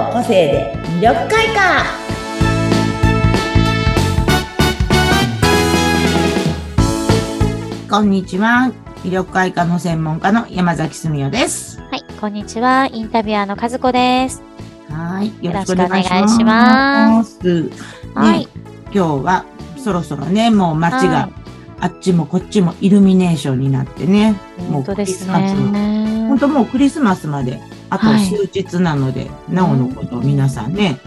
の個性で魅力開花こんにちは魅力開花の専門家の山崎澄代ですはい、こんにちは。インタビュアーの和子です。はいよろしくお願いしまますねはい。今日はそろそろねもう街が、はいあっちもこっちもイルミネーションになってねもう本当ですクリスマスね。本当もうクリスマスまであとはい数日なので、なおのこと皆さんね、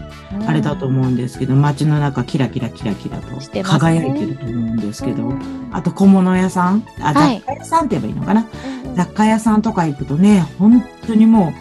あれだと思うんですけど、街の中キラキラキラキラと輝いてると思うんですけど、うん。あと小物屋さん、あ、はい。雑貨屋さんって言えばいいのかな、うん雑貨屋さんとか行くとね、本当にも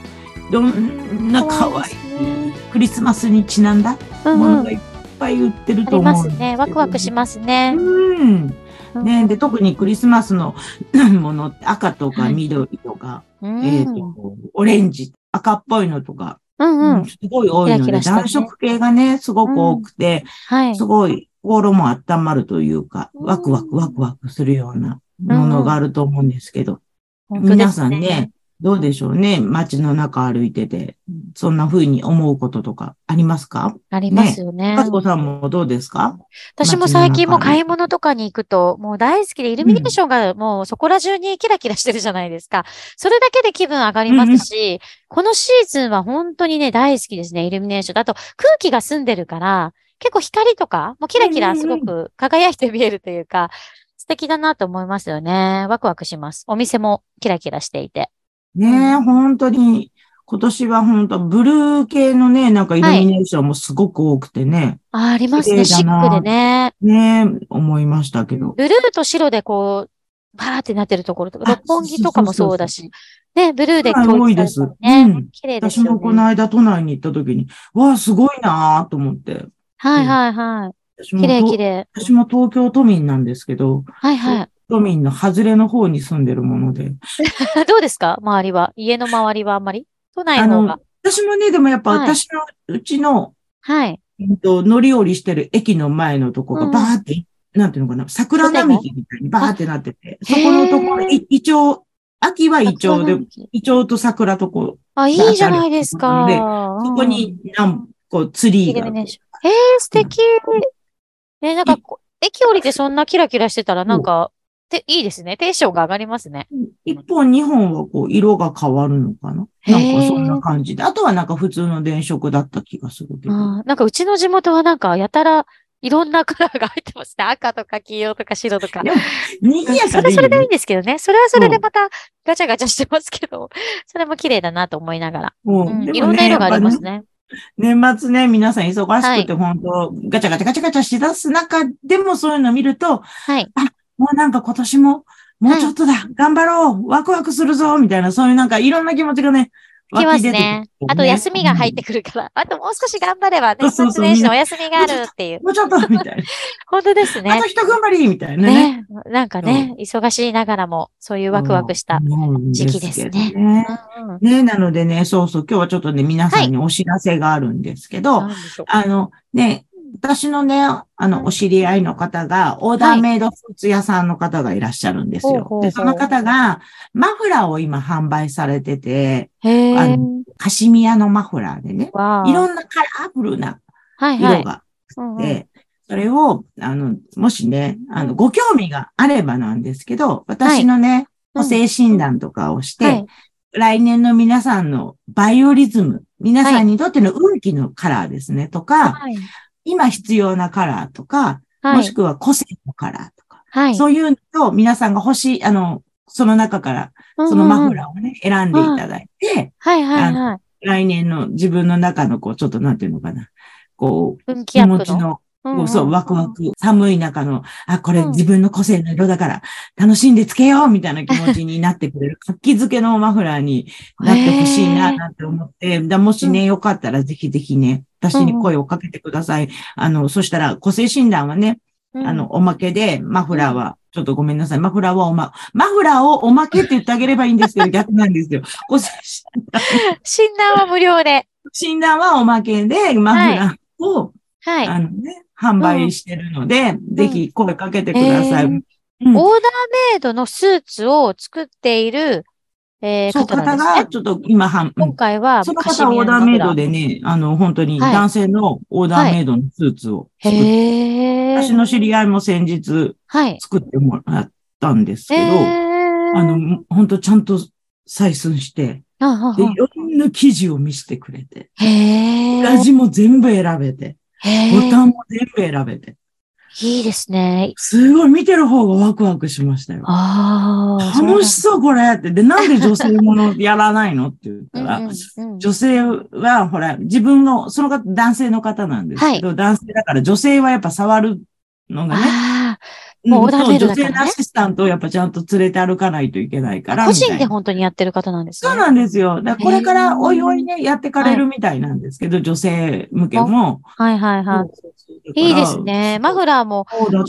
う、どんな可愛いクリスマスにちなんだうんうん。ものがいっぱい売ってると思うんですね。ワクワクしますね。うん。うんね、で、特にクリスマスの ものって赤とかはい緑とか、うんえっ、と、オレンジ、赤っぽいのとか、うんうん。すごい多いので、暖色系がね、すごく多くて、はいす。ごい心も温まるというか、うんワクワクワクワクするようなものがあると思うんですけど、本当です皆さんね、。どうでしょうね街の中歩いてて、そんな風に思うこととかありますか？ありますよね。かつこさんもどうですか？私も最近も買い物とかに行くと、もう大好きで、イルミネーションがもうそこら中にキラキラしてるじゃないですか。それだけで気分上がりますし、このシーズンは本当にね、大好きですね、イルミネーション。あと、空気が澄んでるから、結構光とか、もうキラキラすごく輝いて見えるというか、素敵だなと思いますよね。ワクワクします。お店もキラキラしていて。ねえ、本当に、今年は本当ブルー系のね、なんかイルミネーションもすごく多くてね、あ、ありますね。シックでね。ねえ、思いましたけど。ブルーと白でこう、バーってなってるところとか、あ六本木とかもそうだし、ね、ブルーでね、多いですうん綺麗ですね。もこの間都内に行った時に、わあ、すごいなぁと思って。はいはいはい。綺麗と綺麗。私も東京都民なんですけど、はいはい。都民の外れの方に住んでるもので。どうですか？周りは？家の周りはあんまり？都内あのの方が？、私もね、でもやっぱはい私のうちの、はい。うんと乗り降りしてる駅の前のとこがうんバーって、なんていうのかな、桜並木みたいにバーってなってて、そこのところ、いイチョウ、秋はイチョウでイチョウと桜とこう、あ、いいじゃないですか。でうんそこに何個ツリイーが。えー、素敵。え、なんか駅降りてそんなキラキラしてたらなんか、ていいですね。テンションが上がりますね。一本二本はこう色が変わるのかな？なんかそんな感じで。あとはなんか普通の電飾だった気がするけど。なんかうちの地元はなんかやたらいろんなカラーが入ってますね。赤とか黄色とか白とか。でも、賑やそれそれでいいんですけどね。それはそれでうんまたガチャガチャしてますけど、それも綺麗だなと思いながら。いろんな色がありますね。年末ね、皆さん忙しくて、は本当ガチャガチャガチャガチャしだす中でもそういうの見ると、はい。もうなんか今年も、もうちょっとだ、頑張ろう、ワクワクするぞ、みたいな、そういうなんかいろんな気持ちがね、来ます湧き出てくるね。あと休みが入ってくるから、あともう少し頑張れば年末年始のお休みがあるっていう。もうちょっと、みたいな。本当ですねあと。一踏ん張り、みたいなね。ね。なんかね、忙しいながらも、そういうワクワクした。時期ですね思うんけどうんうんね、なのでね、そうそう、今日はちょっとね、皆さんにお知らせがあるんですけど、なんでしょうあの、ね、私のね、あの、うんお知り合いの方が、オーダーメイドスーツ屋さんの方がいらっしゃるんですよ。ほうほうほうで、その方が、マフラーを今販売されてて。あのカシミヤのマフラーでね、いろんなカラフルなはいはい。色がうんうんで、それを、あの、もしね、あの、ご興味があればなんですけど、私のね、うん補正診断とかをして、はい。来年の皆さんのバイオリズム、皆さんにとっての運気のカラーですね、とか、はい。今必要なカラーとか、はい。もしくは個性のカラーとか、はい。そういうのを皆さんが欲しい、あの、その中から、そのマフラーをね、選んでいただいて、はいはいはい。来年の自分の中の、こう、ちょっとなんていうのかな、こう、運気。持ちの、うんこうそう、ワクワク、寒い中の、あ、これうん自分の個性の色だから、楽しんでつけようみたいな気持ちになってくれる、活気づけのマフラーになってほしいな、なんて思って、だもしね、よかったらぜひぜひね、私に声をかけてください。あの、そしたら、個性診断はね、うんあの、おまけで、マフラーは、ちょっとごめんなさい。マフラーはおま、マフラーをおまけって言ってあげればいいんですけど、逆なんですよ。個性診断診断は無料で。診断はおまけで、マフラーを、はい。あのね、販売してるので、ぜひ声かけてください。オーダーメイドのスーツを作っている、えー、そう、方が、ちょっと今半、うん今回は、その方はオーダー。メイドでね、あの、本当にはい男性のオーダーメイドのスーツを作って。私の知り合いも先日はい。作ってもらったんですけど。あの、本当ちゃんと採寸して、いはろんな生地を見せてくれて。裏地も全部選べて、ボタンも全部選べて、いいですね。すごい見てる方がワクワクしましたよ。ああ。楽しそうこれって。で、なんで女性ものやらないのって言ったら、うんうんうん女性は、ほら、自分の、その方、男性の方なんですけど、男性だから女性はやっぱ触るのがね、もうダーメだね女性のアシスタントをやっぱちゃんと連れて歩かないといけないから。個人で本当にやってる方なんですね。そうなんですよ。だこれかへらーおいおいね、やってかれるみたいなんですけど、女性向けも。はいはいはい。いいですね。マフラーも、マフラ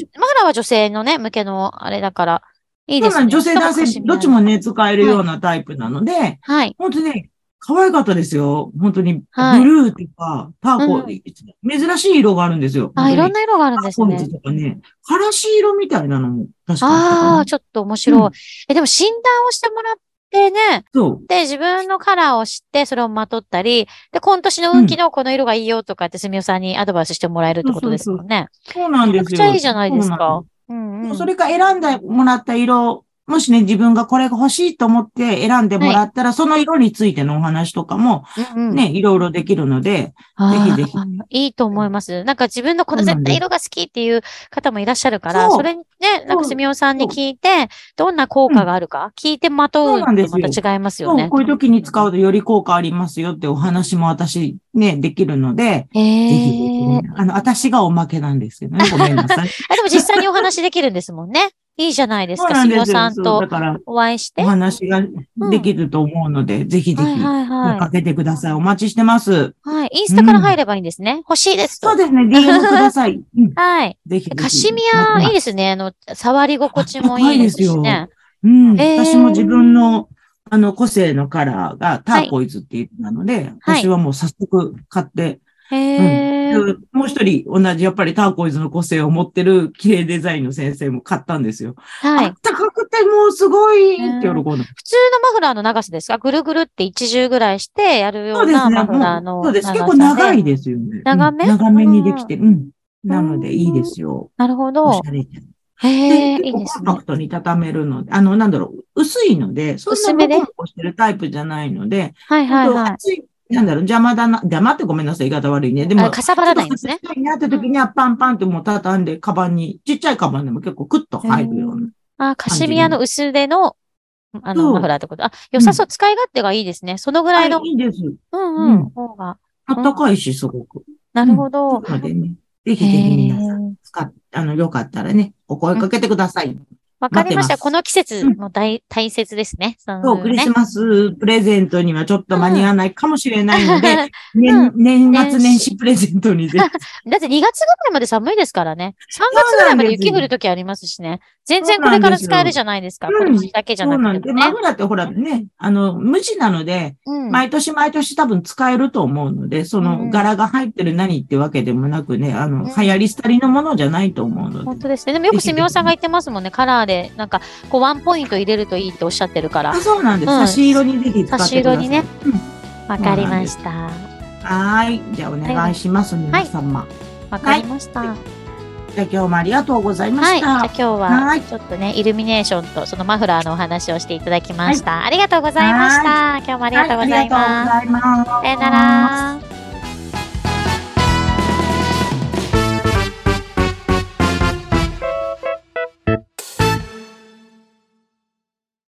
ーは女性のね、向けのあれだから、いいですね。女性、男性、どっちもね。ね、使えるようなタイプなので、はい。本当ね、可愛かったですよ。本当に、はいブルーとか、ターコ、うん珍しい色があるんですよ。あ、いろんなな色があるんですねターコイズ。とかね、からし色みたいなのも確かあったかなああ、ちょっと面白い。うんえ、でも診断をしてもらってね、そう。で、自分のカラーを知って、それをまとったり、で、今年の運気のこの色がいいよとかって、すみおさんにアドバイスしてもらえるってことですもんね。そうなんですよ。めちゃくちゃいいじゃないですか。うんうん。それか選んでもらった色、もしね、自分がこれが欲しいと思って選んでもらったら、その色についてのお話とかもうんうん。ね、いろいろできるので、ぜひぜひ。いいと思います。なんか自分のこの絶対色が好きっていう方もいらっしゃるから、それにね、なんかすみおさんに聞いて、どんな効果があるか、聞いてまとそううなんとですよ。また違いますよね。こういう時に使うとより効果ありますよってお話も私ね、できるので、へぜひぜひあの、私がおまけなんですけどね、ごめんなさい。あでも実際にお話できるんですもんね。いいじゃないですか、すさんとお会いして。おは話ができると思うので、ぜひぜひ、いはい声かはけてください。お待ちしてます。い。はい。インスタから入ればいいんですね。欲しいですと。そうですね、DM ください。うんはい。ぜひぜひ。カシミヤ、いいですね。あの、触り心地もいいですしね。うん。へー私も自分の、あの、個性のカラーがターコイズっていうなので、はい私はもう早速買って、へー。でもう一人同じやっぱりターコイズの個性を持ってる綺麗デザインの先生も買ったんですよ。はいあっ。たかくてもうすごいって喜んで。普通のマフラーの長さですかぐるぐるって一重ぐらいしてやるよそううですね。なマフラーものうそうです。結構長いですよね。長め？うん長めにできてる。うん。なのでいいですよ。なるほおどし。ゃれで。へえ、でいいですねコンパ。クトに畳めるので、あの、なんだろう、薄いので、そん薄めでなボコボコしてるタイプじゃないので、はいはいはい、なんだろう、邪魔だな、邪魔ってごめんなさい、言い方悪いね。でも、あかさばらないんですね。なって時にはパンパンってもう畳んで、カバンに、ちっちゃいカバンでも結構クッと入るような。あ、カシミヤの薄手の、あの、マフラーってこと。あ、良さそう。使い勝手がいいですね。そのぐらいのはい、いいです。うんううんん、方が。あったかいし、すごく。なるほど。なのでね、ぜひぜへひ皆さん、ー使っ、あの、よかったらね、お声かけてください。わかりました。この季節も大、大切ですね。そそう、のクリスね。マスプレゼントにはちょっと間に合わないかもしれないので、う年ん年末年始プレゼントにぜひ だって2月ぐらいまで寒いですからね。3月ぐらいまで雪降るときありますしね。全然これから使えるじゃないですか。そうなんですよ今年だけじゃなくてもね。マフラーってほらね、あの、無地なので、うん。毎年毎年多分使えると思うので、そうんの柄が入ってる何ってわけでもなくね、あの、うん流行り廃りのものじゃないと思うので。本当ですね。でもよくすみおさんが言ってますもんね。カラーで、なんか、こう、ワンポイント入れるといいっておっしゃってるからあ、。そうなんです。うん差し色にぜひ使ってください。差し色にねうん。わかりました。はーい。じゃあお願いします、皆様。わかりました。はいじゃあ今日もありがとうございまはい。した。じゃあ今日ははいちょっとね、イルミネーションとそのマフラーのお話をしていただきました。ありがとうございました。今日もありがとうございます。はいありがとうございます。さよなら。